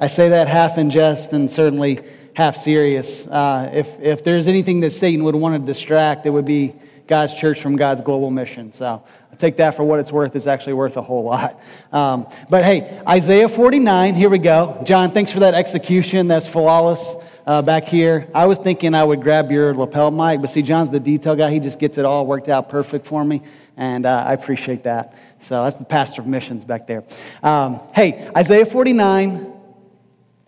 I say that half in jest and certainly half serious. Uh, if, if there's anything that Satan would want to distract, it would be God's church from God's global mission. So I take that for what it's worth. It's actually worth a whole lot. Um, but hey, Isaiah 49, here we go. John, thanks for that execution. That's flawless. Uh, back here. I was thinking I would grab your lapel mic, but see, John's the detail guy. He just gets it all worked out perfect for me, and uh, I appreciate that. So that's the pastor of missions back there. Um, hey, Isaiah 49,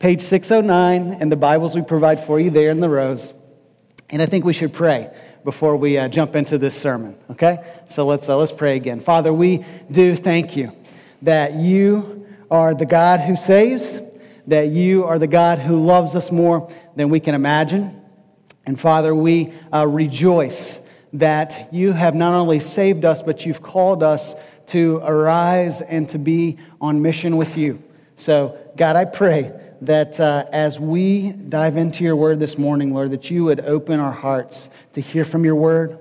page 609, and the Bibles we provide for you there in the rows. And I think we should pray before we uh, jump into this sermon, okay? So let's, uh, let's pray again. Father, we do thank you that you are the God who saves, that you are the God who loves us more than we can imagine. And Father, we uh, rejoice that you have not only saved us, but you've called us to arise and to be on mission with you. So, God, I pray that uh, as we dive into your word this morning, Lord, that you would open our hearts to hear from your word,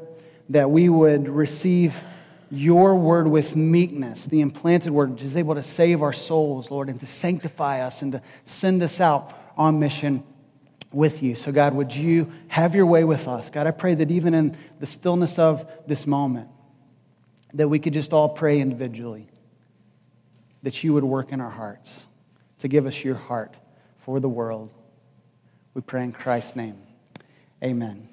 that we would receive your word with meekness, the implanted word, which is able to save our souls, Lord, and to sanctify us and to send us out on mission with you. So, God, would you have your way with us? God, I pray that even in the stillness of this moment, that we could just all pray individually, that you would work in our hearts to give us your heart for the world. We pray in Christ's name. Amen.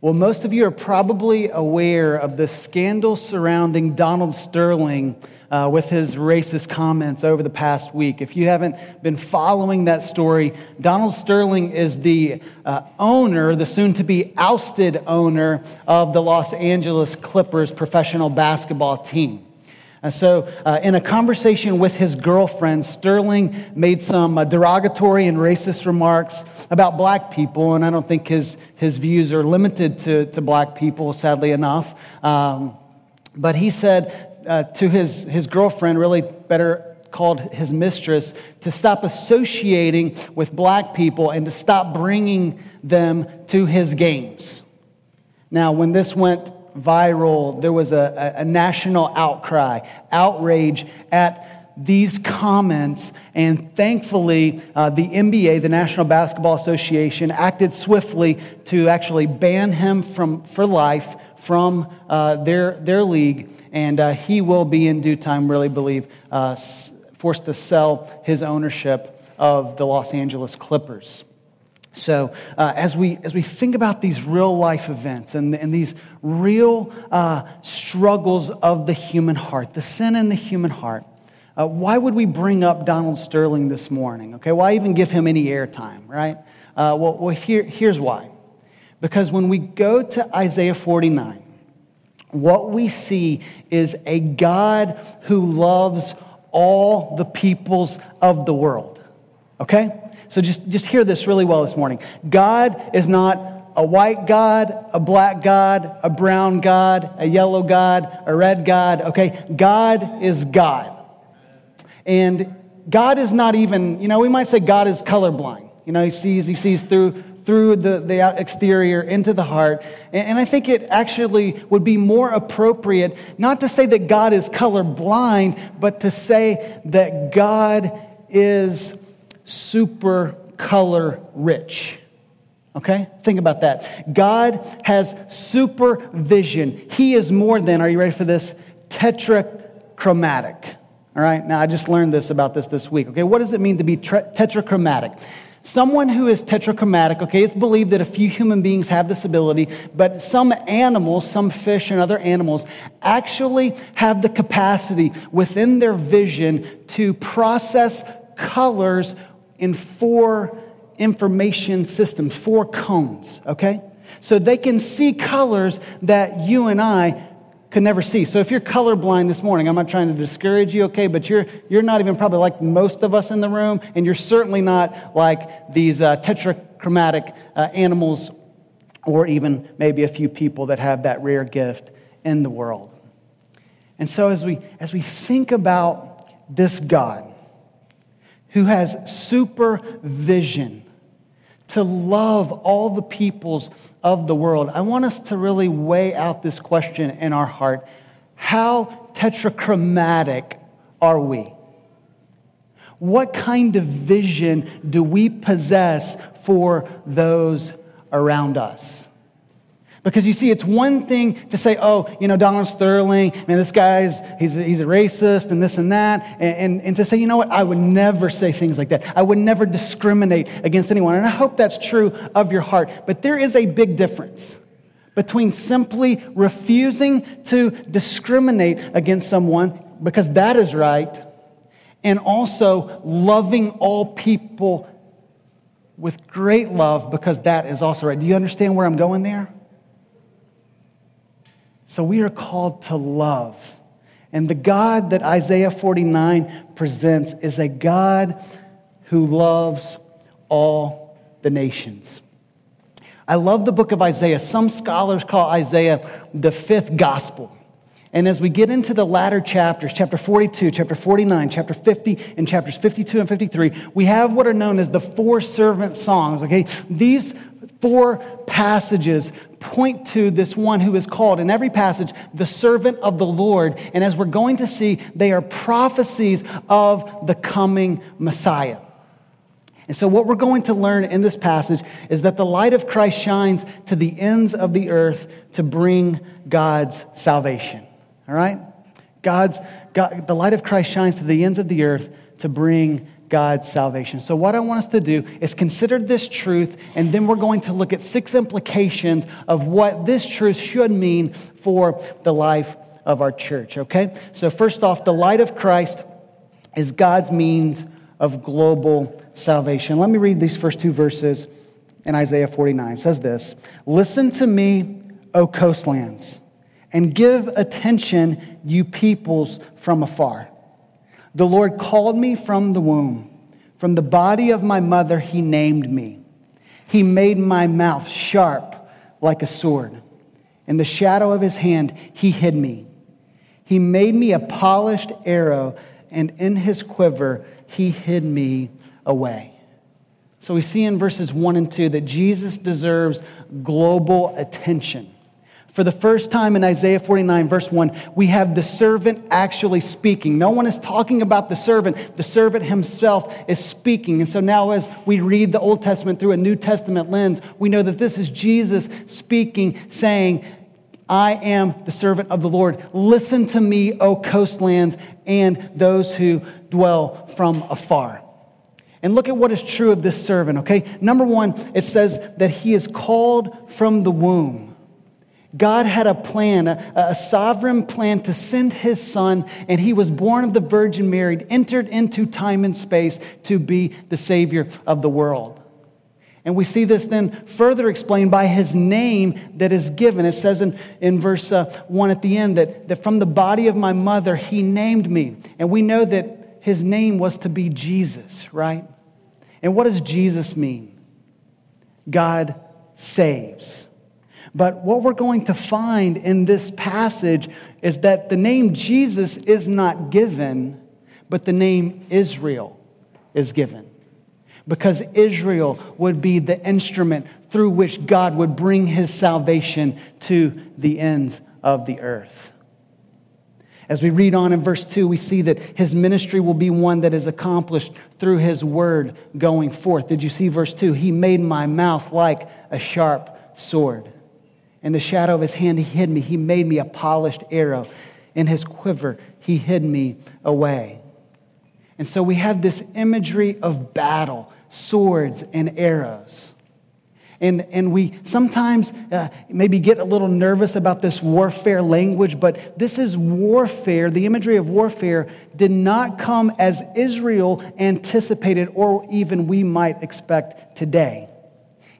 Well, most of you are probably aware of the scandal surrounding Donald Sterling uh, with his racist comments over the past week. If you haven't been following that story, Donald Sterling is the uh, owner, the soon to be ousted owner of the Los Angeles Clippers professional basketball team. And so, uh, in a conversation with his girlfriend, Sterling made some uh, derogatory and racist remarks about black people, and I don't think his, his views are limited to, to black people, sadly enough. Um, but he said uh, to his, his girlfriend, really better called his mistress, to stop associating with black people and to stop bringing them to his games. Now, when this went viral. There was a, a, national outcry, outrage at these comments, and thankfully, uh, the NBA, the National Basketball Association, acted swiftly to actually ban him from, for life from uh, their, their league, and uh, he will be in due time, really believe, uh, forced to sell his ownership of the Los Angeles Clippers. So, uh, as, we, as we think about these real life events and, and these real uh, struggles of the human heart, the sin in the human heart, uh, why would we bring up Donald Sterling this morning? Okay, why even give him any airtime, right? Uh, well, well here, here's why. Because when we go to Isaiah 49, what we see is a God who loves all the peoples of the world. Okay? So just, just hear this really well this morning. God is not a white God, a black God, a brown God, a yellow God, a red God, okay? God is God. And God is not even, you know, we might say God is colorblind. You know, he sees, he sees through, through the, the exterior into the heart. And, and I think it actually would be more appropriate not to say that God is colorblind, but to say that God is super color rich. Okay? Think about that. God has super vision. He is more than, are you ready for this? Tetrachromatic. All right? Now, I just learned this about this this week. Okay? What does it mean to be tetrachromatic? Someone who is tetrachromatic, okay, it's believed that a few human beings have this ability, but some animals, some fish and other animals, actually have the capacity within their vision to process colors in four information systems, four cones, okay? So they can see colors that you and I could never see. So if you're colorblind this morning, I'm not trying to discourage you, okay, but you're, you're not even probably like most of us in the room, and you're certainly not like these uh, tetrachromatic uh, animals or even maybe a few people that have that rare gift in the world. And so as we, as we think about this God, who has supervision to love all the peoples of the world. I want us to really weigh out this question in our heart. How tetrachromatic are we? What kind of vision do we possess for those around us? Because you see, it's one thing to say, oh, you know, Donald Sterling, man, this guy's, he's a, he's a racist and this and that. And, and, and to say, you know what, I would never say things like that. I would never discriminate against anyone. And I hope that's true of your heart. But there is a big difference between simply refusing to discriminate against someone because that is right, and also loving all people with great love because that is also right. Do you understand where I'm going there? So we are called to love. And the God that Isaiah 49 presents is a God who loves all the nations. I love the book of Isaiah. Some scholars call Isaiah the fifth gospel. And as we get into the latter chapters, chapter 42, chapter 49, chapter 50, and chapters 52 and 53, we have what are known as the four servant songs, okay? These four passages point to this one who is called in every passage the servant of the Lord. And as we're going to see, they are prophecies of the coming Messiah. And so, what we're going to learn in this passage is that the light of Christ shines to the ends of the earth to bring God's salvation. All right? God's, God, the light of Christ shines to the ends of the earth to bring God's salvation. So, what I want us to do is consider this truth, and then we're going to look at six implications of what this truth should mean for the life of our church, okay? So, first off, the light of Christ is God's means of global salvation. Let me read these first two verses in Isaiah 49. It says this Listen to me, O coastlands, and give attention, you peoples from afar. The Lord called me from the womb. From the body of my mother, He named me. He made my mouth sharp like a sword. In the shadow of His hand, He hid me. He made me a polished arrow, and in His quiver, He hid me away. So we see in verses 1 and 2 that Jesus deserves global attention. For the first time in Isaiah 49, verse 1, we have the servant actually speaking. No one is talking about the servant, the servant himself is speaking. And so now, as we read the Old Testament through a New Testament lens, we know that this is Jesus speaking, saying, I am the servant of the Lord. Listen to me, O coastlands, and those who dwell from afar. And look at what is true of this servant, okay? Number one, it says that he is called from the womb. God had a plan, a, a, sovereign plan to send his son, and he was born of the Virgin Mary, entered into time and space to be the Savior of the world. And we see this then further explained by his name that is given. It says in, in verse uh, 1 at the end that, that from the body of my mother he named me. And we know that his name was to be Jesus, right? And what does Jesus mean? God saves. But what we're going to find in this passage is that the name Jesus is not given, but the name Israel is given. Because Israel would be the instrument through which God would bring his salvation to the ends of the earth. As we read on in verse 2, we see that his ministry will be one that is accomplished through his word going forth. Did you see verse 2? He made my mouth like a sharp sword. In the shadow of his hand, he hid me. He made me a polished arrow. In his quiver, he hid me away. And so we have this imagery of battle, swords and arrows. And, and we sometimes uh, maybe get a little nervous about this warfare language, but this is warfare. The imagery of warfare did not come as Israel anticipated or even we might expect today.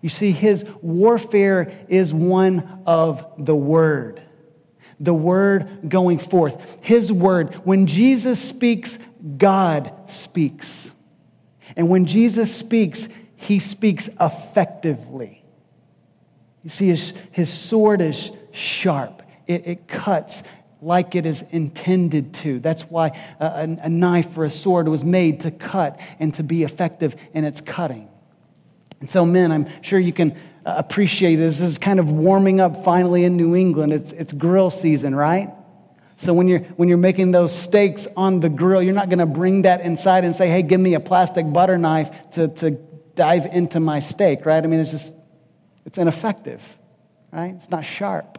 You see, his warfare is one of the word. The word going forth. His word. When Jesus speaks, God speaks. And when Jesus speaks, he speaks effectively. You see, his, his sword is sharp, it, it cuts like it is intended to. That's why a, a, knife or a sword was made to cut and to be effective in its cutting. And so, men, I'm sure you can uh, appreciate this. This is kind of warming up finally in New England. It's, it's grill season, right? So when you're, when you're making those steaks on the grill, you're not going to bring that inside and say, hey, give me a plastic butter knife to, to dive into my steak, right? I mean, it's just, it's ineffective, right? It's not sharp.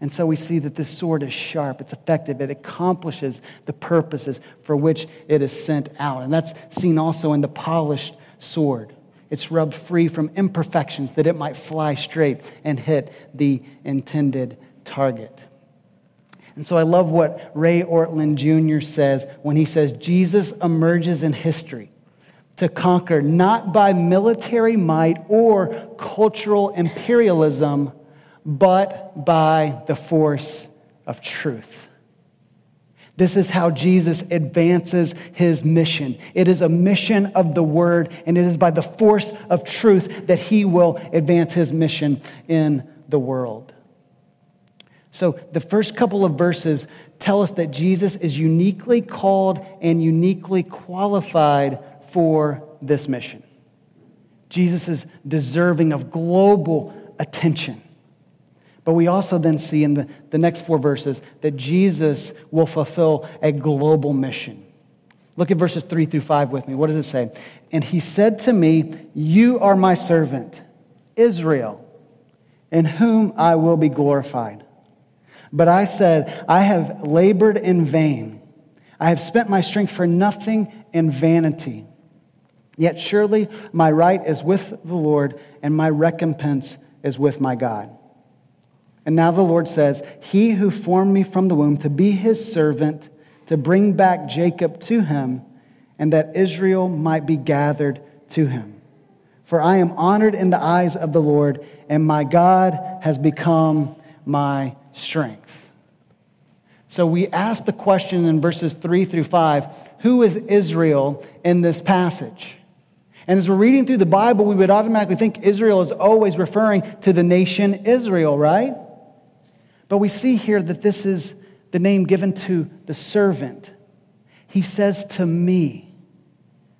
And so we see that this sword is sharp, it's effective, it accomplishes the purposes for which it is sent out. And that's seen also in the polished sword. It's rubbed free from imperfections that it might fly straight and hit the intended target. And so I love what Ray Ortlund Jr. says when he says Jesus emerges in history to conquer not by military might or cultural imperialism, but by the force of truth. This is how Jesus advances his mission. It is a mission of the word, and it is by the force of truth that he will advance his mission in the world. So, the first couple of verses tell us that Jesus is uniquely called and uniquely qualified for this mission. Jesus is deserving of global attention. But we also then see in the, the next four verses that Jesus will fulfill a global mission. Look at verses three through five with me. What does it say? And he said to me, You are my servant, Israel, in whom I will be glorified. But I said, I have labored in vain. I have spent my strength for nothing in vanity. Yet surely my right is with the Lord, and my recompense is with my God. And now the Lord says, He who formed me from the womb to be his servant, to bring back Jacob to him, and that Israel might be gathered to him. For I am honored in the eyes of the Lord, and my God has become my strength. So we ask the question in verses three through five who is Israel in this passage? And as we're reading through the Bible, we would automatically think Israel is always referring to the nation Israel, right? But we see here that this is the name given to the servant. He says to me,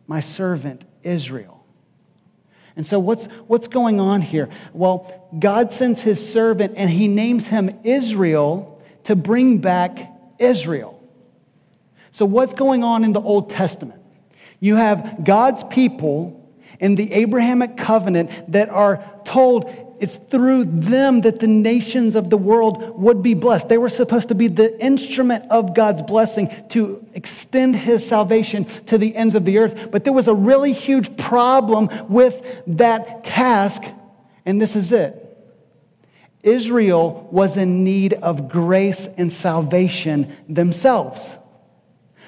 my servant Israel. And so, what's, what's going on here? Well, God sends his servant and he names him Israel to bring back Israel. So, what's going on in the Old Testament? You have God's people in the Abrahamic covenant that are told it's through them that the nations of the world would be blessed. They were supposed to be the instrument of God's blessing to extend his salvation to the ends of the earth. But there was a really huge problem with that task, and this is it. Israel was in need of grace and salvation themselves.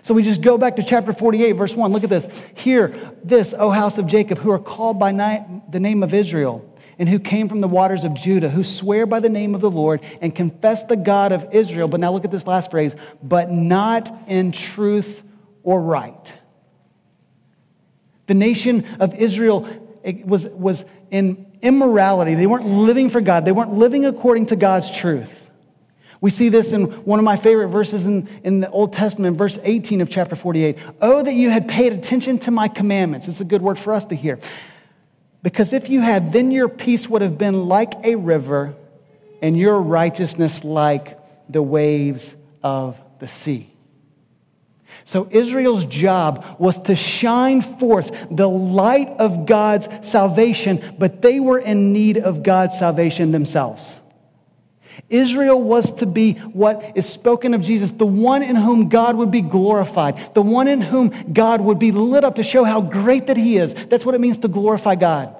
So we just go back to chapter 48, verse 1. Look at this. Hear this, O house of Jacob, who are called by the name of Israel and who came from the waters of Judah, who swear by the name of the Lord and confess the God of Israel. But now look at this last phrase, but not in truth or right. The nation of Israel was, was in immorality. They weren't living for God, they weren't living according to God's truth. We see this in one of my favorite verses in, in the Old Testament, verse 18 of chapter 48. Oh, that you had paid attention to my commandments. It's a good word for us to hear. Because if you had, then your peace would have been like a river, and your righteousness like the waves of the sea. So Israel's job was to shine forth the light of God's salvation, but they were in need of God's salvation themselves. Israel was to be what is spoken of Jesus, the one in whom God would be glorified, the one in whom God would be lit up to show how great that He is. That's what it means to glorify God.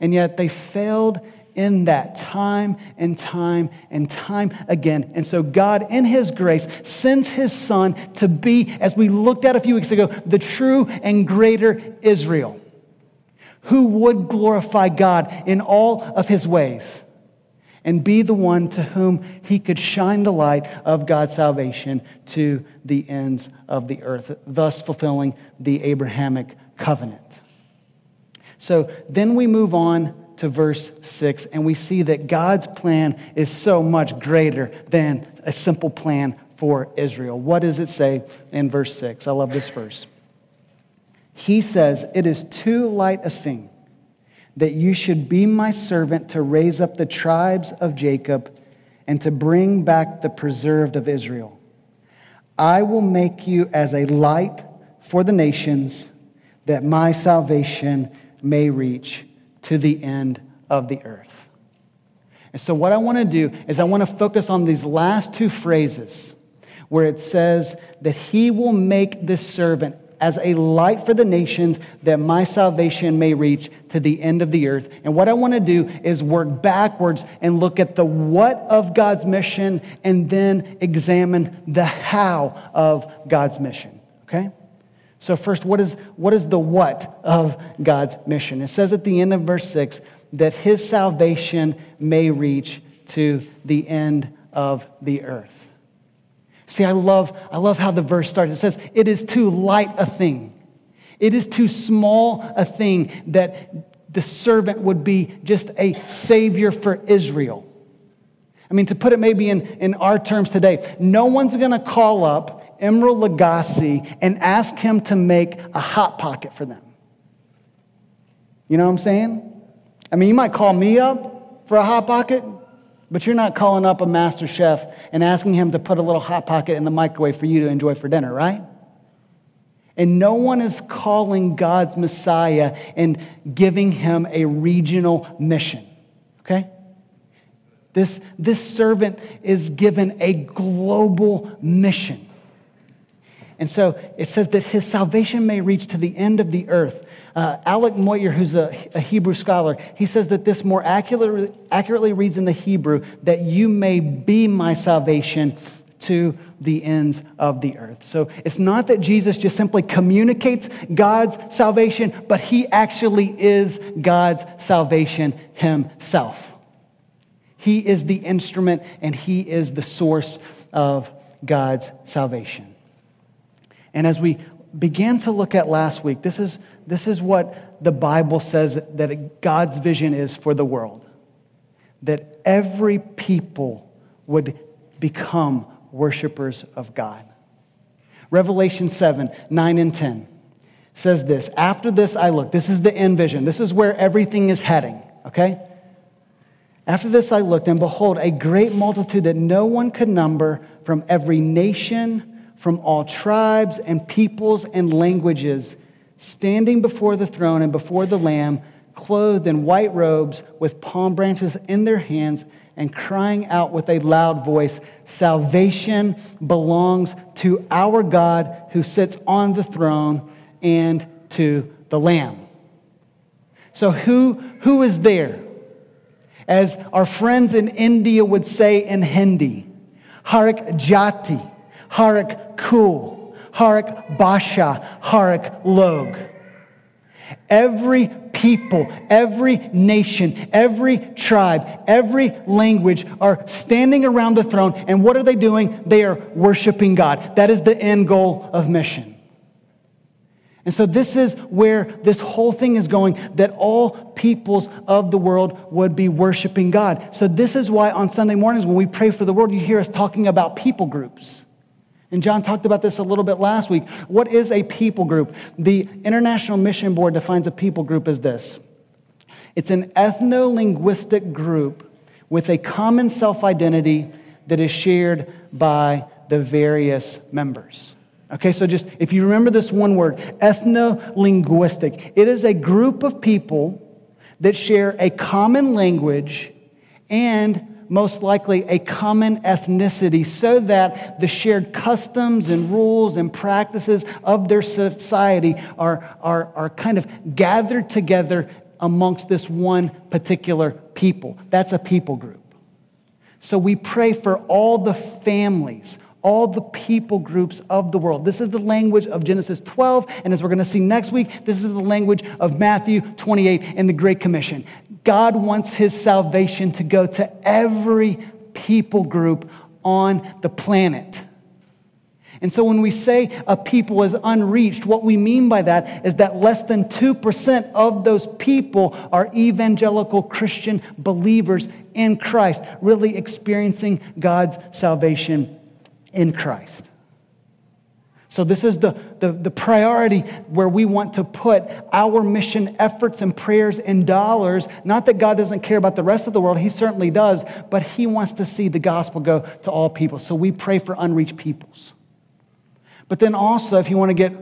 And yet they failed in that time and time and time again. And so God, in His grace, sends His Son to be, as we looked at a few weeks ago, the true and greater Israel, who would glorify God in all of His ways and be the one to whom he could shine the light of God's salvation to the ends of the earth, thus fulfilling the Abrahamic covenant. So then we move on to verse 6, and we see that God's plan is so much greater than a simple plan for Israel. What does it say in verse 6? I love this verse. He says, It is too light a thing that you should be my servant to raise up the tribes of Jacob and to bring back the preserved of Israel. I will make you as a light for the nations, that my salvation may reach to the end of the earth. And so, what I want to do is, I want to focus on these last two phrases where it says that he will make this servant as a light for the nations that my salvation may reach to the end of the earth. And what I want to do is work backwards and look at the what of God's mission and then examine the how of God's mission. Okay? So, first, what is, what is the what of God's mission? It says at the end of verse 6 that his salvation may reach to the end of the earth. See, I love, I love how the verse starts. It says, It is too light a thing. It is too small a thing that the servant would be just a savior for Israel. I mean, to put it maybe in, in our terms today, no one's gonna call up Emeril Lagasse and ask him to make a hot pocket for them. You know what I'm saying? I mean, you might call me up for a hot pocket, but you're not calling up a master chef and asking him to put a little hot pocket in the microwave for you to enjoy for dinner, right? And no one is calling God's Messiah and giving him a regional mission, okay? This, this servant is given a global mission. And so it says that his salvation may reach to the end of the earth. Uh, Alec Motyer, who's a, a, Hebrew scholar, he says that this more accurately reads in the Hebrew that you may be my salvation to the ends of the earth. So it's not that Jesus just simply communicates God's salvation, but he actually is God's salvation himself. He is the instrument and he is the source of God's salvation. And as we began to look at last week, this is this is what the Bible says that God's vision is for the world that every people would become worshipers of God. Revelation 7 9 and 10 says this After this, I looked. This is the end vision, this is where everything is heading, okay? After this, I looked, and behold, a great multitude that no one could number from every nation, from all tribes and peoples and languages standing before the throne and before the Lamb, clothed in white robes with palm branches in their hands, and crying out with a loud voice Salvation belongs to our God who sits on the throne and to the Lamb. So, who, who is there? As our friends in India would say in Hindi, Harik Jati, Harik Kul. Harak Basha, Harak Log. Every people, every nation, every tribe, every language are standing around the throne. And what are they doing? They are worshiping God. That is the end goal of mission. And so, this is where this whole thing is going that all peoples of the world would be worshiping God. So, this is why on Sunday mornings, when we pray for the world, you hear us talking about people groups. And John talked about this a little bit last week. What is a people group? The International Mission Board defines a people group as this it's an ethno linguistic group with a common self identity that is shared by the various members. Okay, so just if you remember this one word, ethno linguistic, it is a group of people that share a common language and most likely a common ethnicity, so that the shared customs and rules and practices of their society are, are, are kind of gathered together amongst this one particular people. That's a people group. So we pray for all the families, all the people groups of the world. This is the language of Genesis 12, and as we're going to see next week, this is the language of Matthew 28 and the Great Commission. God wants his salvation to go to every people group on the planet. And so when we say a people is unreached, what we mean by that is that less than 2% of those people are evangelical Christian believers in Christ, really experiencing God's salvation in Christ. So, this is the, the, the, priority where we want to put our mission efforts and prayers and dollars. Not that God doesn't care about the rest of the world, He certainly does, but He wants to see the gospel go to all people. So, we pray for unreached peoples. But then also, if you want to get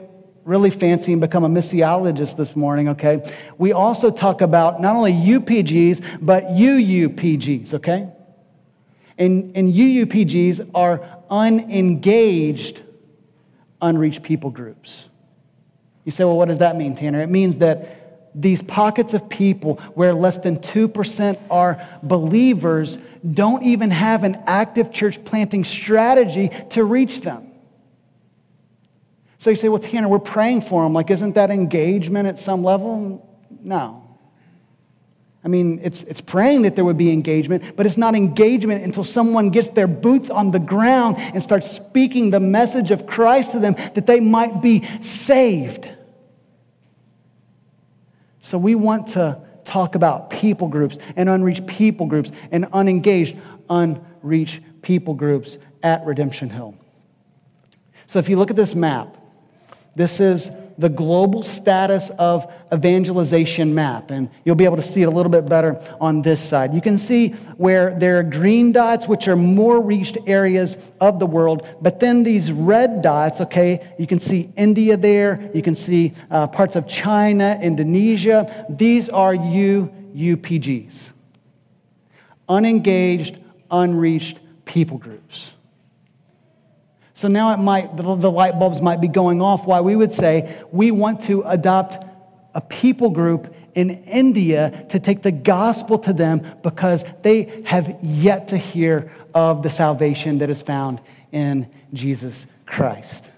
really fancy and become a missiologist this morning, okay, we also talk about not only UPGs, but UUPGs, okay? And, and UUPGs are unengaged unreached people groups. You say, well, what does that mean, Tanner? It means that these pockets of people where less than 2% are believers don't even have an active church planting strategy to reach them. So you say, well, Tanner, we're praying for them. Like, isn't that engagement at some level? No. I mean, it's, it's praying that there would be engagement, but it's not engagement until someone gets their boots on the ground and starts speaking the message of Christ to them that they might be saved. So we want to talk about people groups and unreached people groups and unengaged, unreached people groups at Redemption Hill. So if you look at this map, this is the global status of evangelization map. And you'll be able to see it a little bit better on this side. You can see where there are green dots, which are more reached areas of the world. But then these red dots, okay, you can see India there. You can see uh, parts of China, Indonesia. These are UUPGs unengaged, unreached people groups. So now it might, the, light bulbs might be going off why we would say we want to adopt a people group in India to take the gospel to them because they have yet to hear of the salvation that is found in Jesus Christ.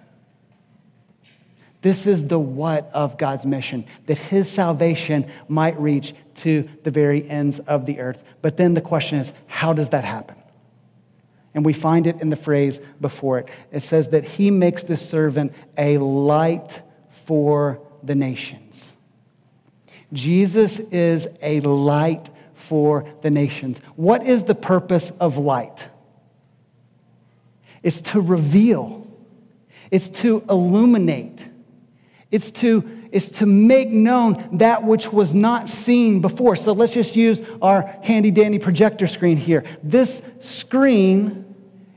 This is the what of God's mission, that his salvation might reach to the very ends of the earth. But then the question is, how does that happen? And we find it in the phrase before it. It says that he makes this servant a light for the nations. Jesus is a light for the nations. What is the purpose of light? It's to reveal, it's to illuminate, it's to, it's to make known that which was not seen before. So let's just use our handy dandy projector screen here. This screen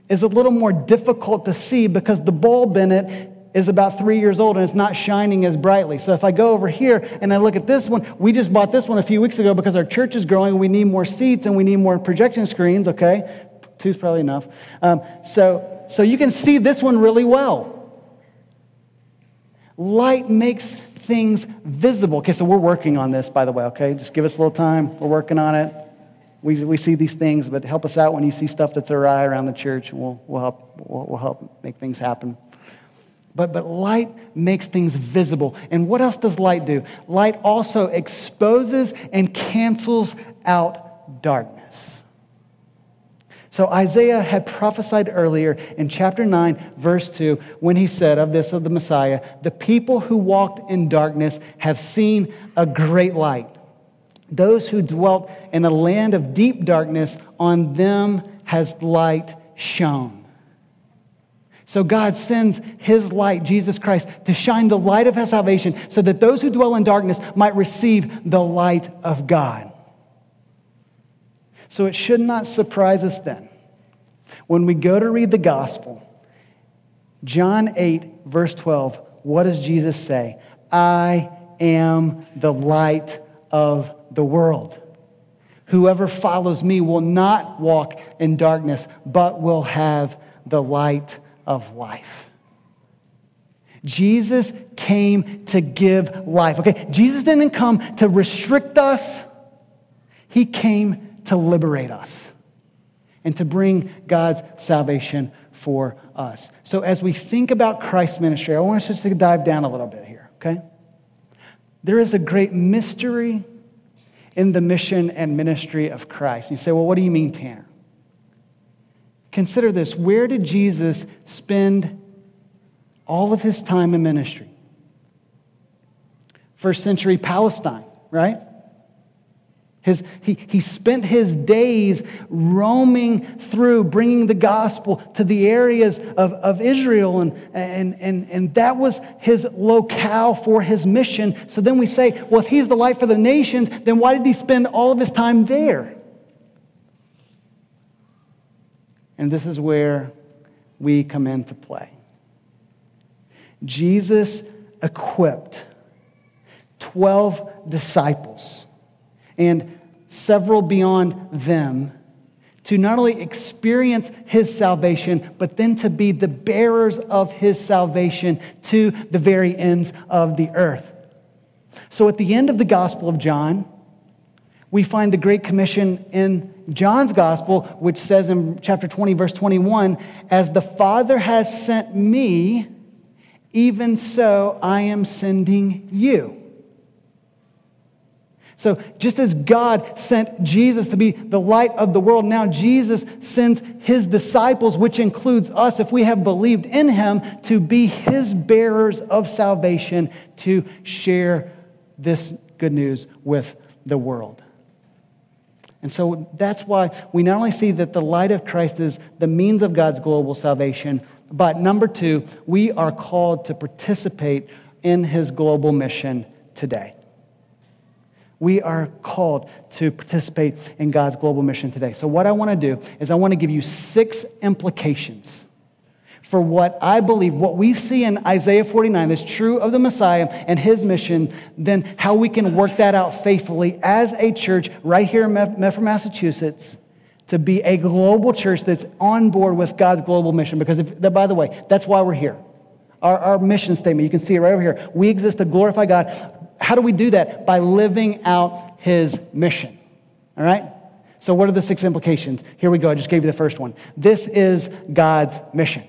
is a little more difficult to see because the bulb in it is about three years old and it's not shining as brightly. So if I go over here and I look at this one, we just bought this one a few weeks ago because our church is growing. And we need more seats and we need more projection screens, okay? Two's probably enough. Um, so, so you can see this one really well. Light makes things visible. Okay, so we're working on this, by the way, okay? Just give us a little time. We're working on it. We, we see these things, but help us out when you see stuff that's awry around the church, we'll, we'll, help, we'll, we'll help make things happen. But, but light makes things visible. And what else does light do? Light also exposes and cancels out darkness. So Isaiah had prophesied earlier in chapter 9, verse 2, when he said of this of the Messiah, the people who walked in darkness have seen a great light. Those who dwelt in a land of deep darkness, on them has light shone. So God sends his light, Jesus Christ, to shine the light of his salvation so that those who dwell in darkness might receive the light of God. So it should not surprise us then when we go to read the gospel, John 8, verse 12, what does Jesus say? I am the light of the world. Whoever follows me will not walk in darkness, but will have the light of life. Jesus came to give life. Okay, Jesus didn't come to restrict us, He came to liberate us and to bring God's salvation for us. So, as we think about Christ's ministry, I want us to dive down a little bit here, okay? There is a great mystery in the mission and ministry of Christ. You say, well, what do you mean, Tanner? Consider this where did Jesus spend all of his time in ministry? First century Palestine, right? His, he, he spent his days roaming through, bringing the gospel to the areas of, of Israel, and, and, and, and that was his locale for his mission. So then we say, well, if he's the light for the nations, then why did he spend all of his time there? And this is where we come into play. Jesus equipped 12 disciples and several beyond them to not only experience his salvation, but then to be the bearers of his salvation to the very ends of the earth. So at the end of the Gospel of John, we find the Great Commission in John's Gospel, which says in chapter 20, verse 21 As the Father has sent me, even so I am sending you. So, just as God sent Jesus to be the light of the world, now Jesus sends his disciples, which includes us, if we have believed in him, to be his bearers of salvation to share this good news with the world. And so that's why we not only see that the light of Christ is the means of God's global salvation, but number two, we are called to participate in his global mission today. We are called to participate in God's global mission today. So, what I want to do is, I want to give you six implications for what I believe, what we see in Isaiah 49 is true of the Messiah and his mission, then how we can work that out faithfully as a church right here in Medford, Massachusetts, to be a global church that's on board with God's global mission. Because, if, by the way, that's why we're here. Our, our mission statement, you can see it right over here. We exist to glorify God how do we do that? By living out his mission. All right? So, what are the six implications? Here we go. I just gave you the first one. This is God's mission.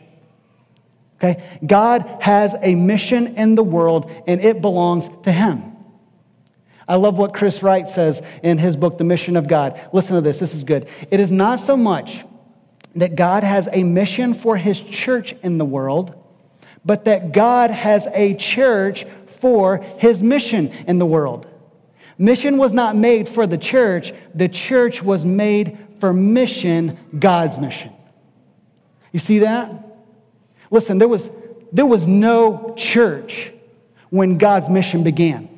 Okay? God has a mission in the world, and it belongs to him. I love what Chris Wright says in his book, The Mission of God. Listen to this, this is good. It is not so much that God has a mission for his church in the world, but that God has a church for his mission in the world. Mission was not made for the church, the church was made for mission, God's mission. You see that? Listen, there was, there was no church when God's mission began.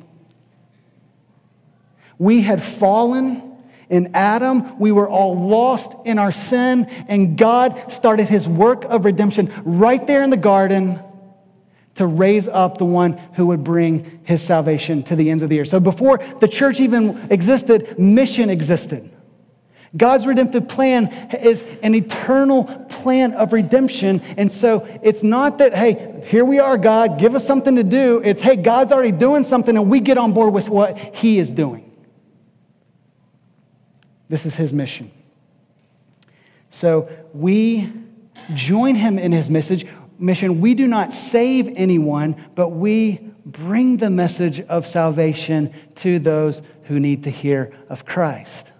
We had fallen in Adam. We were all lost in our sin, and God started his work of redemption right there in the garden to raise up the one who would bring his salvation to the ends of the earth. So before the church even existed, mission existed. God's redemptive plan is an eternal plan of redemption. And so it's not that, hey, here we are, God, give us something to do. It's, hey, God's already doing something and we get on board with what he is doing. This is his mission. So we join him in his message mission, we do not save anyone, but we bring the message of salvation to those who need to hear of Christ.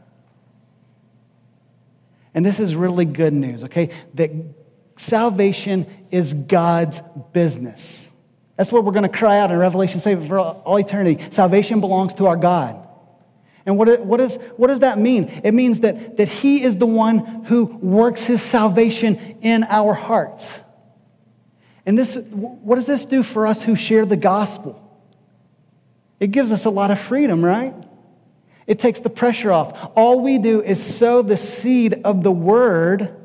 And this is really good news, okay? That salvation is God's business. That's what we're going to cry out in Revelation, say for all eternity. Salvation belongs to our God. And what, what, is, what does that mean? It means that, that He is the one who works His salvation in our hearts. And this, what does this do for us who share the gospel? It gives us a lot of freedom, right? It takes the pressure off. All we do is sow the seed of the word,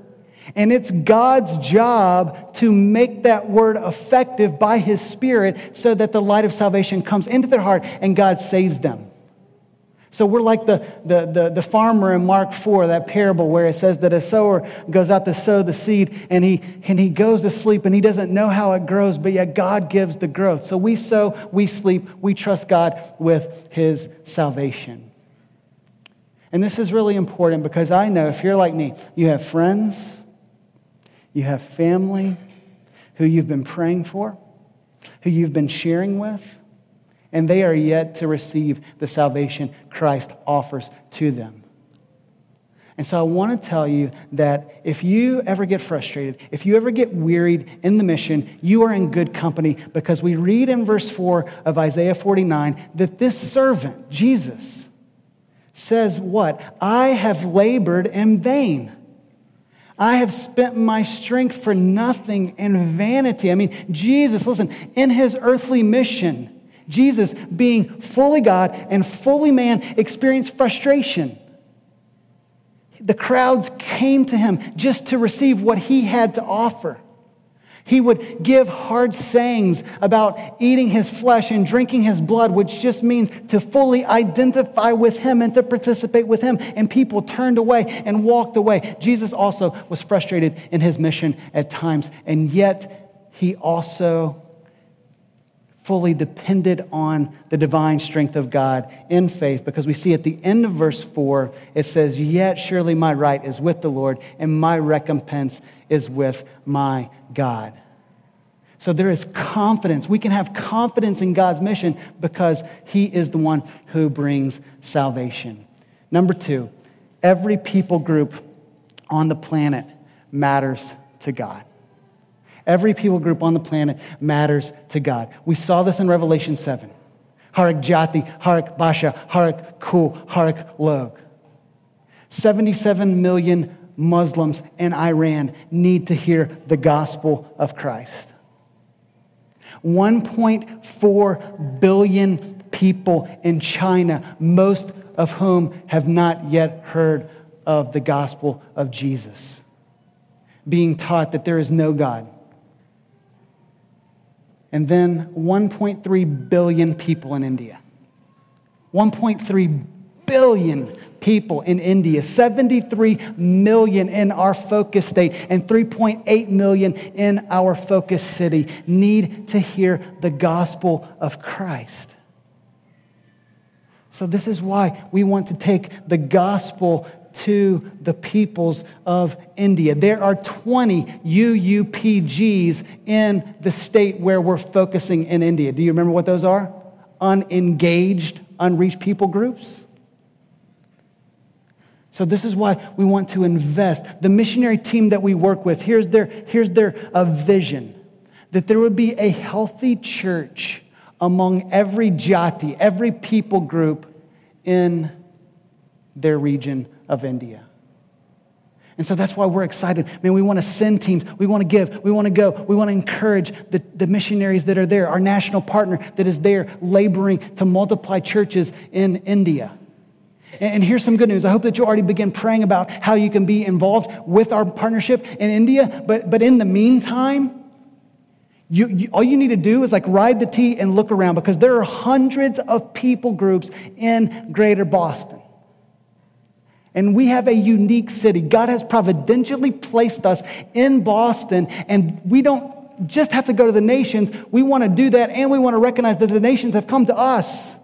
and it's God's job to make that word effective by his spirit so that the light of salvation comes into their heart and God saves them. So we're like the, the, the, the, farmer in Mark 4, that parable where it says that a sower goes out to sow the seed and he, and he goes to sleep and he doesn't know how it grows, but yet God gives the growth. So we sow, we sleep, we trust God with his salvation. And this is really important because I know if you're like me, you have friends, you have family who you've been praying for, who you've been sharing with and they are yet to receive the salvation Christ offers to them. And so I want to tell you that if you ever get frustrated, if you ever get wearied in the mission, you are in good company because we read in verse 4 of Isaiah 49 that this servant, Jesus, says what? I have labored in vain. I have spent my strength for nothing and vanity. I mean, Jesus, listen, in his earthly mission, Jesus, being fully God and fully man, experienced frustration. The crowds came to him just to receive what he had to offer. He would give hard sayings about eating his flesh and drinking his blood, which just means to fully identify with him and to participate with him. And people turned away and walked away. Jesus also was frustrated in his mission at times, and yet he also fully depended on the divine strength of God in faith because we see at the end of verse 4, it says, Yet surely my right is with the Lord, and my recompense is with my God. So there is confidence. We can have confidence in God's mission because He is the one who brings salvation. Number two, every people group on the planet matters to God. Every people group on the planet matters to God. We saw this in Revelation 7. Harak Jati, Harak Basha, Harak Ku, Harak Log. 77 million Muslims in Iran need to hear the gospel of Christ. 1.4 billion people in China, most of whom have not yet heard of the gospel of Jesus, being taught that there is no God and then 1.3 billion people in India. 1.3 billion people in India, 73 million in our focus state, and 3.8 million in our focus city need to hear the gospel of Christ. So, this is why we want to take the gospel to the peoples of India. There are 20 UUPGs in the state where we're focusing in India. Do you remember what those are? Unengaged, unreached people groups. So this is why we want to invest. The missionary team that we work with, here's their, here's their uh, vision that there would be a healthy church among every jati, every people group in their region of India. And so that's why we're excited. I mean, we want to send teams. We want to give. We want to go. We want to encourage the, the missionaries that are there, our national partner that is there laboring to multiply churches in India. And here's some good news. I hope that you already begin praying about how you can be involved with our partnership in India. But, but in the meantime, you, you, all you need to do is like ride the T and look around because there are hundreds of people groups in greater Boston. And we have a unique city. God has providentially placed us in Boston, and we don't just have to go to the nations. We want to do that, and we want to recognize that the nations have come to us.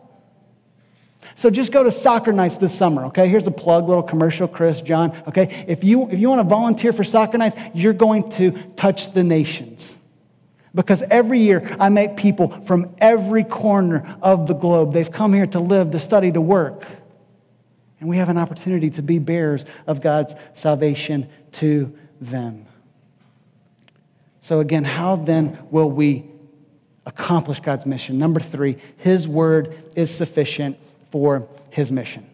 So just go to soccer nights this summer, okay? Here's a plug, little commercial, Chris, John, okay? If you, if you want to volunteer for soccer nights, you're going to touch the nations. Because every year I meet people from every corner of the globe. They've come here to live, to study, to work. And we have an opportunity to be bearers of God's salvation to them. So, again, how then will we accomplish God's mission? Number three, His word is sufficient for His mission.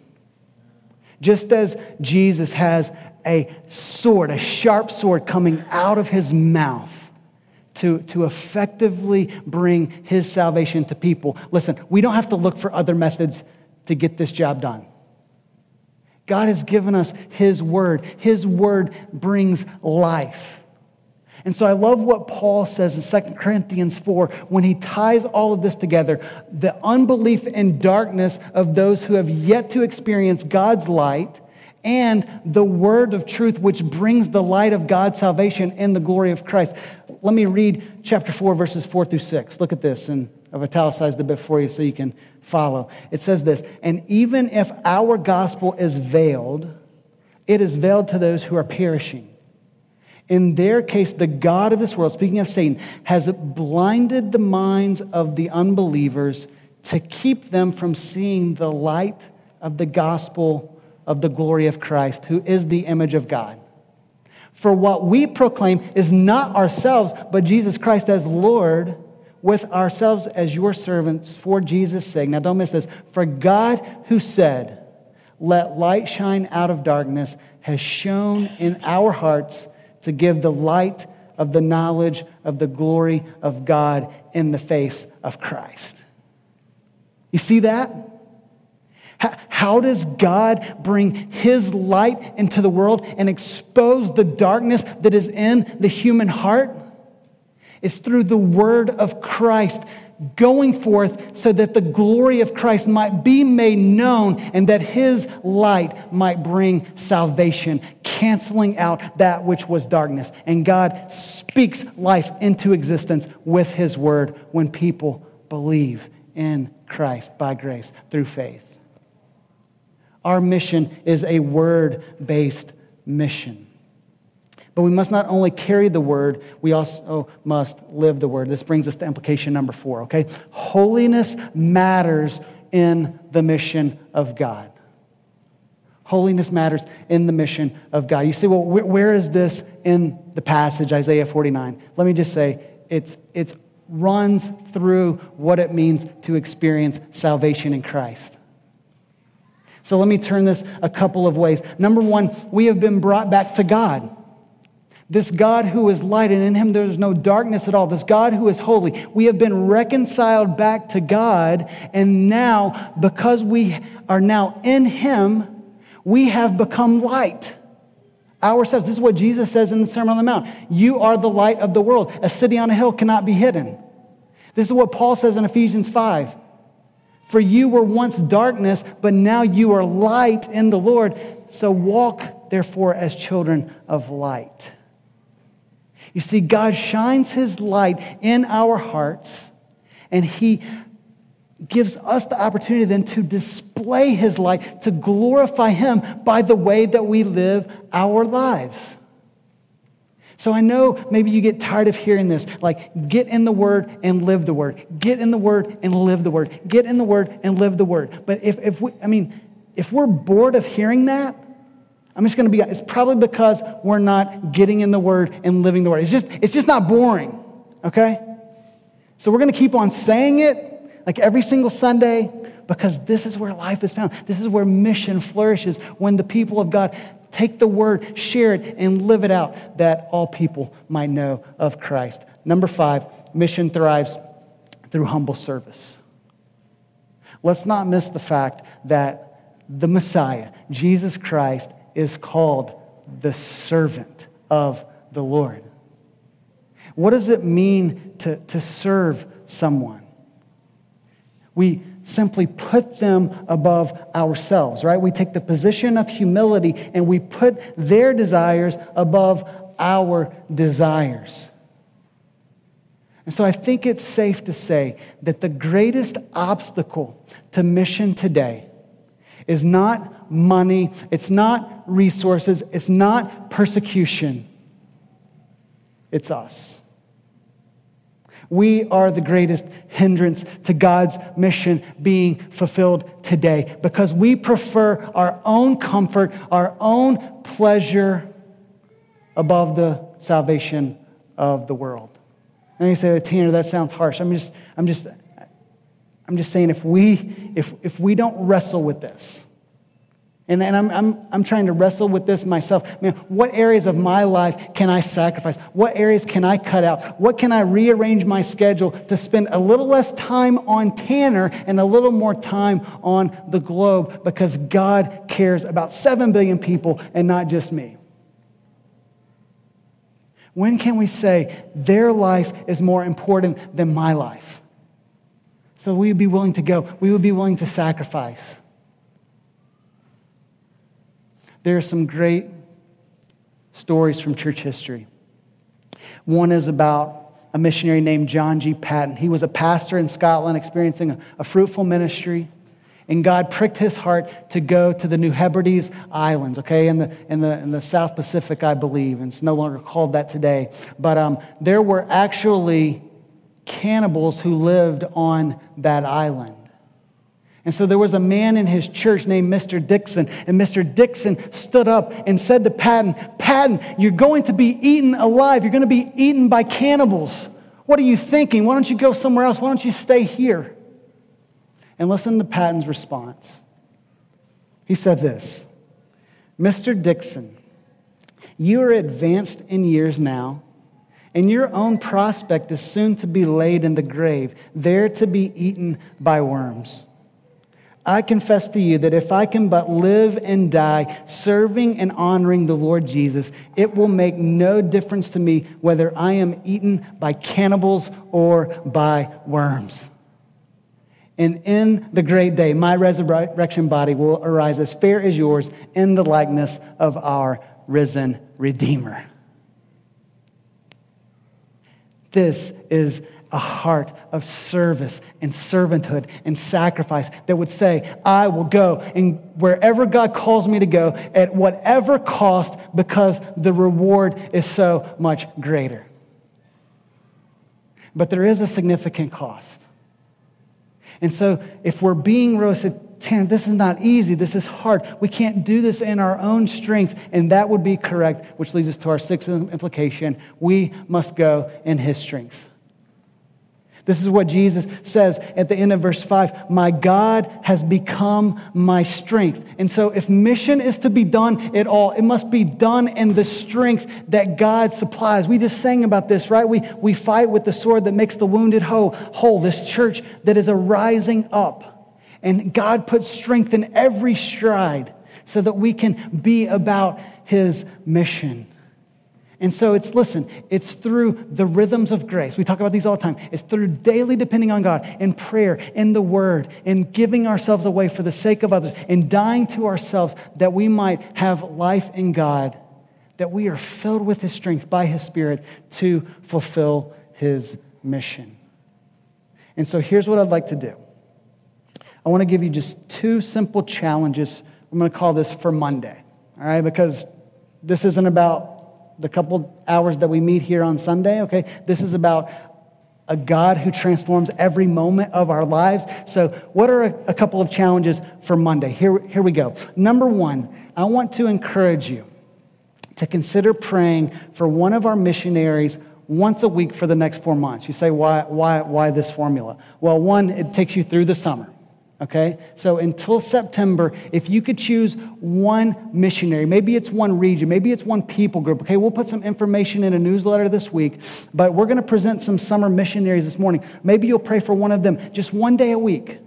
Just as Jesus has a sword, a sharp sword coming out of His mouth to, to effectively bring His salvation to people, listen, we don't have to look for other methods to get this job done. God has given us His word. His word brings life. And so I love what Paul says in 2 Corinthians 4 when he ties all of this together the unbelief and darkness of those who have yet to experience God's light and the word of truth which brings the light of God's salvation and the glory of Christ. Let me read chapter 4, verses 4 through 6. Look at this, and I've italicized a bit for you so you can follow. It says this And even if our gospel is veiled, it is veiled to those who are perishing. In their case, the God of this world, speaking of Satan, has blinded the minds of the unbelievers to keep them from seeing the light of the gospel of the glory of Christ, who is the image of God. For what we proclaim is not ourselves, but Jesus Christ as Lord with ourselves as your servants for Jesus' sake. Now, don't miss this. For God, who said, let light shine out of darkness, has shone in our hearts to give the light of the knowledge of the glory of God in the face of Christ. You see that? How does God bring His light into the world and expose the darkness that is in the human heart? It's through the word of Christ going forth so that the glory of Christ might be made known and that his light might bring salvation, canceling out that which was darkness. And God speaks life into existence with his word when people believe in Christ by grace through faith. Our mission is a word based mission. But we must not only carry the word, we also must live the word. This brings us to implication number four, okay? Holiness matters in the mission of God. Holiness matters in the mission of God. You say, well, where is this in the passage, Isaiah 49? Let me just say, it's, it's runs through what it means to experience salvation in Christ. So let me turn this a couple of ways. Number one, we have been brought back to God. This God who is light, and in him there is no darkness at all. This God who is holy. We have been reconciled back to God, and now, because we are now in him, we have become light ourselves. This is what Jesus says in the Sermon on the Mount. You are the light of the world. A city on a hill cannot be hidden. This is what Paul says in Ephesians 5. For you were once darkness, but now you are light in the Lord. So walk, therefore, as children of light. You see, God shines his light in our hearts, and he gives us the opportunity then to display his light, to glorify him by the way that we live our lives. So I know maybe you get tired of hearing this like, get in the word and live the word. Get in the word and live the word. Get in the word and live the word. But if, if we, I mean, if we're bored of hearing that, I'm just going to be, it's probably because we're not getting in the word and living the word. It's just, it's just not boring, okay? So we're going to keep on saying it like every single Sunday because this is where life is found. This is where mission flourishes when the people of God take the word, share it, and live it out that all people might know of Christ. Number five, mission thrives through humble service. Let's not miss the fact that the Messiah, Jesus Christ, is called the servant of the Lord. What does it mean to, to serve someone? We simply put them above ourselves, right? We take the position of humility and we put their desires above our desires. And so I think it's safe to say that the greatest obstacle to mission today is not money, it's not resources, it's not persecution, it's us. We are the greatest hindrance to God's mission being fulfilled today because we prefer our own comfort, our own pleasure above the salvation of the world. And you say, Tanner, that sounds harsh. I'm just, I'm just, I'm just saying if we, if, if we don't wrestle with this, and, and I'm, I'm, I'm trying to wrestle with this myself. I mean, what areas of my life can I sacrifice? What areas can I cut out? What can I rearrange my schedule to spend a little less time on Tanner and a little more time on the globe because God cares about 7 billion people and not just me? When can we say their life is more important than my life? So we would be willing to go, we would be willing to sacrifice. There are some great stories from church history. One is about a missionary named John G. Paton. He was a pastor in Scotland experiencing a, a fruitful ministry. And God pricked his heart to go to the New Hebrides Islands, okay, in the, in the, in the South Pacific, I believe. And it's no longer called that today. But um, there were actually cannibals who lived on that island. And so there was a man in his church named Mr. Dickson. And Mr. Dickson stood up and said to Paton, Paton, you're going to be eaten alive. You're going to be eaten by cannibals. What are you thinking? Why don't you go somewhere else? Why don't you stay here? And listen to Paton's response. He said this Mr. Dickson, you are advanced in years now, and your own prospect is soon to be laid in the grave, there to be eaten by worms. I confess to you that if I can but live and die serving and honoring the Lord Jesus, it will make no difference to me whether I am eaten by cannibals or by worms. And in the great day, my resurrection body will arise as fair as yours in the likeness of our risen Redeemer. This is a heart of service and servanthood and sacrifice that would say, I will go and wherever God calls me to go at whatever cost because the reward is so much greater. But there is a significant cost. And so if we're being roasted, Tanner, this is not easy. This is hard. We can't do this in our own strength. And that would be correct, which leads us to our sixth implication. We must go in his strength. This is what Jesus says at the end of verse 5 My God has become my strength. And so, if mission is to be done at all, it must be done in the strength that God supplies. We just sang about this, right? We, we fight with the sword that makes the wounded whole, whole, this church that is a rising up. And God puts strength in every stride so that we can be about his mission. And so it's, listen, it's through the rhythms of grace. We talk about these all the time. It's through daily depending on God in prayer, in the word, in giving ourselves away for the sake of others, in dying to ourselves that we might have life in God, that we are filled with His strength by His Spirit to fulfill His mission. And so here's what I'd like to do I want to give you just two simple challenges. I'm going to call this for Monday, all right? Because this isn't about the couple hours that we meet here on Sunday, okay? This is about a God who transforms every moment of our lives. So, what are a, a, couple of challenges for Monday? Here, here we go. Number one, I want to encourage you to consider praying for one of our missionaries once a week for the next four months. You say, why, why, why this formula? Well, one, it takes you through the summer. Okay? So until September, if you could choose one missionary, maybe it's one region, maybe it's one people group. Okay, we'll put some information in a newsletter this week, but we're going to present some summer missionaries this morning. Maybe you'll pray for one of them just one day a week.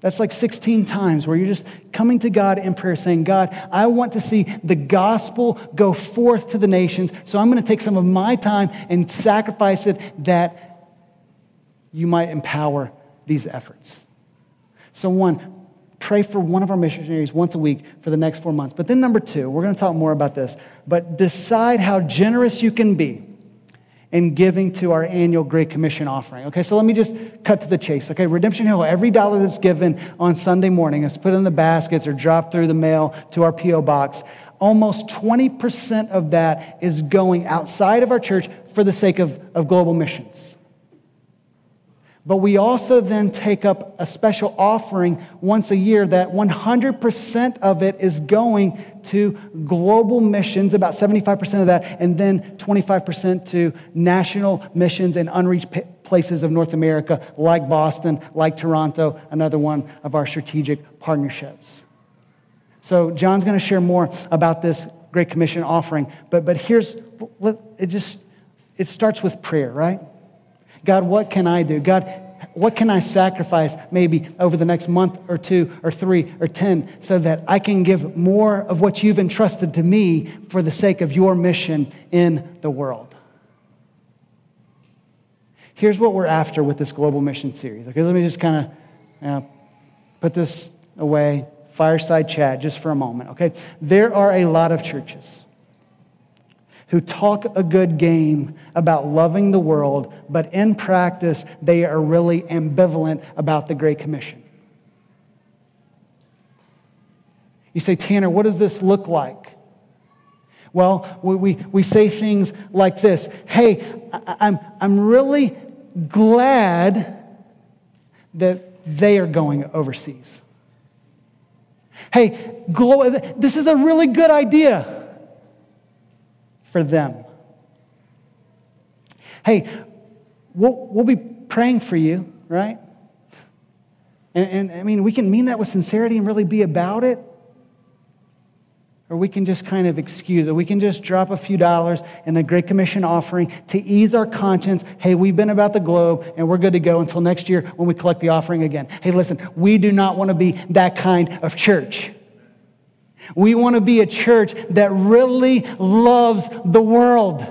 That's like 16 times where you're just coming to God in prayer saying, God, I want to see the gospel go forth to the nations. So I'm going to take some of my time and sacrifice it that you might empower these efforts. So, one, pray for one of our missionaries once a week for the next four months. But then, number two, we're going to talk more about this, but decide how generous you can be in giving to our annual Great Commission offering. Okay, so let me just cut to the chase. Okay, Redemption Hill, every dollar that's given on Sunday morning is put in the baskets or dropped through the mail to our P.O. box. Almost 20% of that is going outside of our church for the sake of, of global missions. But we also then take up a special offering once a year that 100% of it is going to global missions, about 75% of that, and then 25% to national missions and unreached places of North America, like Boston, like Toronto, another one of our strategic partnerships. So, John's going to share more about this Great Commission offering, but, but here's it just it starts with prayer, right? God, what can I do? God, what can I sacrifice maybe over the next month or two or three or 10 so that I can give more of what you've entrusted to me for the sake of your mission in the world? Here's what we're after with this global mission series. Okay, let me just kind of you know, put this away, fireside chat just for a moment. Okay, there are a lot of churches who talk a good game about loving the world, but in practice, they are really ambivalent about the Great Commission. You say, Tanner, what does this look like? Well, we, we, we say things like this Hey, I, I'm, I'm really glad that they are going overseas. Hey, this is a really good idea for them. Hey, we'll, we'll be praying for you, right? And, and I mean, we can mean that with sincerity and really be about it. Or we can just kind of excuse it. We can just drop a few dollars in a Great Commission offering to ease our conscience. Hey, we've been about the globe and we're good to go until next year when we collect the offering again. Hey, listen, we do not want to be that kind of church. We want to be a church that really loves the world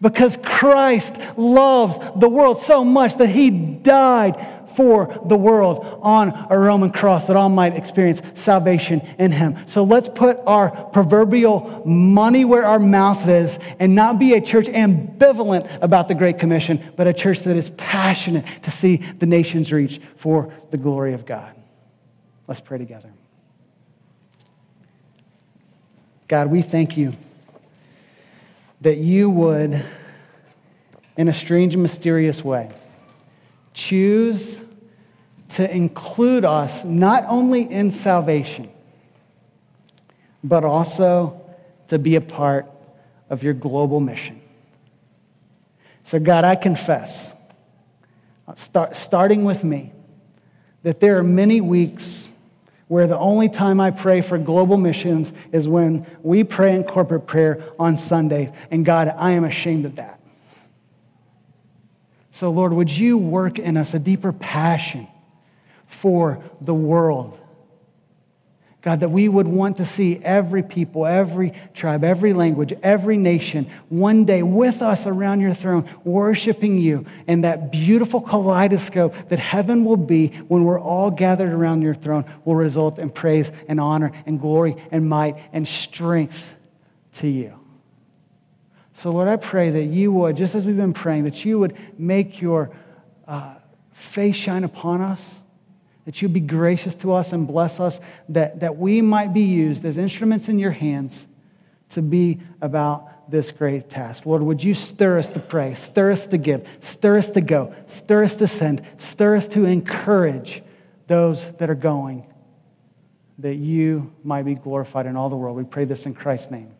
because Christ loves the world so much that he died for the world on a Roman cross that all might experience salvation in him. So let's put our proverbial money where our mouth is and not be a church ambivalent about the Great Commission, but a church that is passionate to see the nations reach for the glory of God. Let's pray together. God, we thank you that you would, in a strange and mysterious way, choose to include us not only in salvation, but also to be a part of your global mission. So, God, I confess, start, starting with me, that there are many weeks where the only time I pray for global missions is when we pray in corporate prayer on Sundays. And God, I am ashamed of that. So, Lord, would you work in us a deeper passion for the world? God, that we would want to see every people, every tribe, every language, every nation one day with us around your throne, worshiping you, and that beautiful kaleidoscope that heaven will be when we're all gathered around your throne will result in praise and honor and glory and might and strength to you. So, Lord, I pray that you would, just as we've been praying, that you would make your uh, face shine upon us that you be gracious to us and bless us, that, that we might be used as instruments in your hands to be about this great task. Lord, would you stir us to pray, stir us to give, stir us to go, stir us to send, stir us to encourage those that are going, that you might be glorified in all the world. We pray this in Christ's name.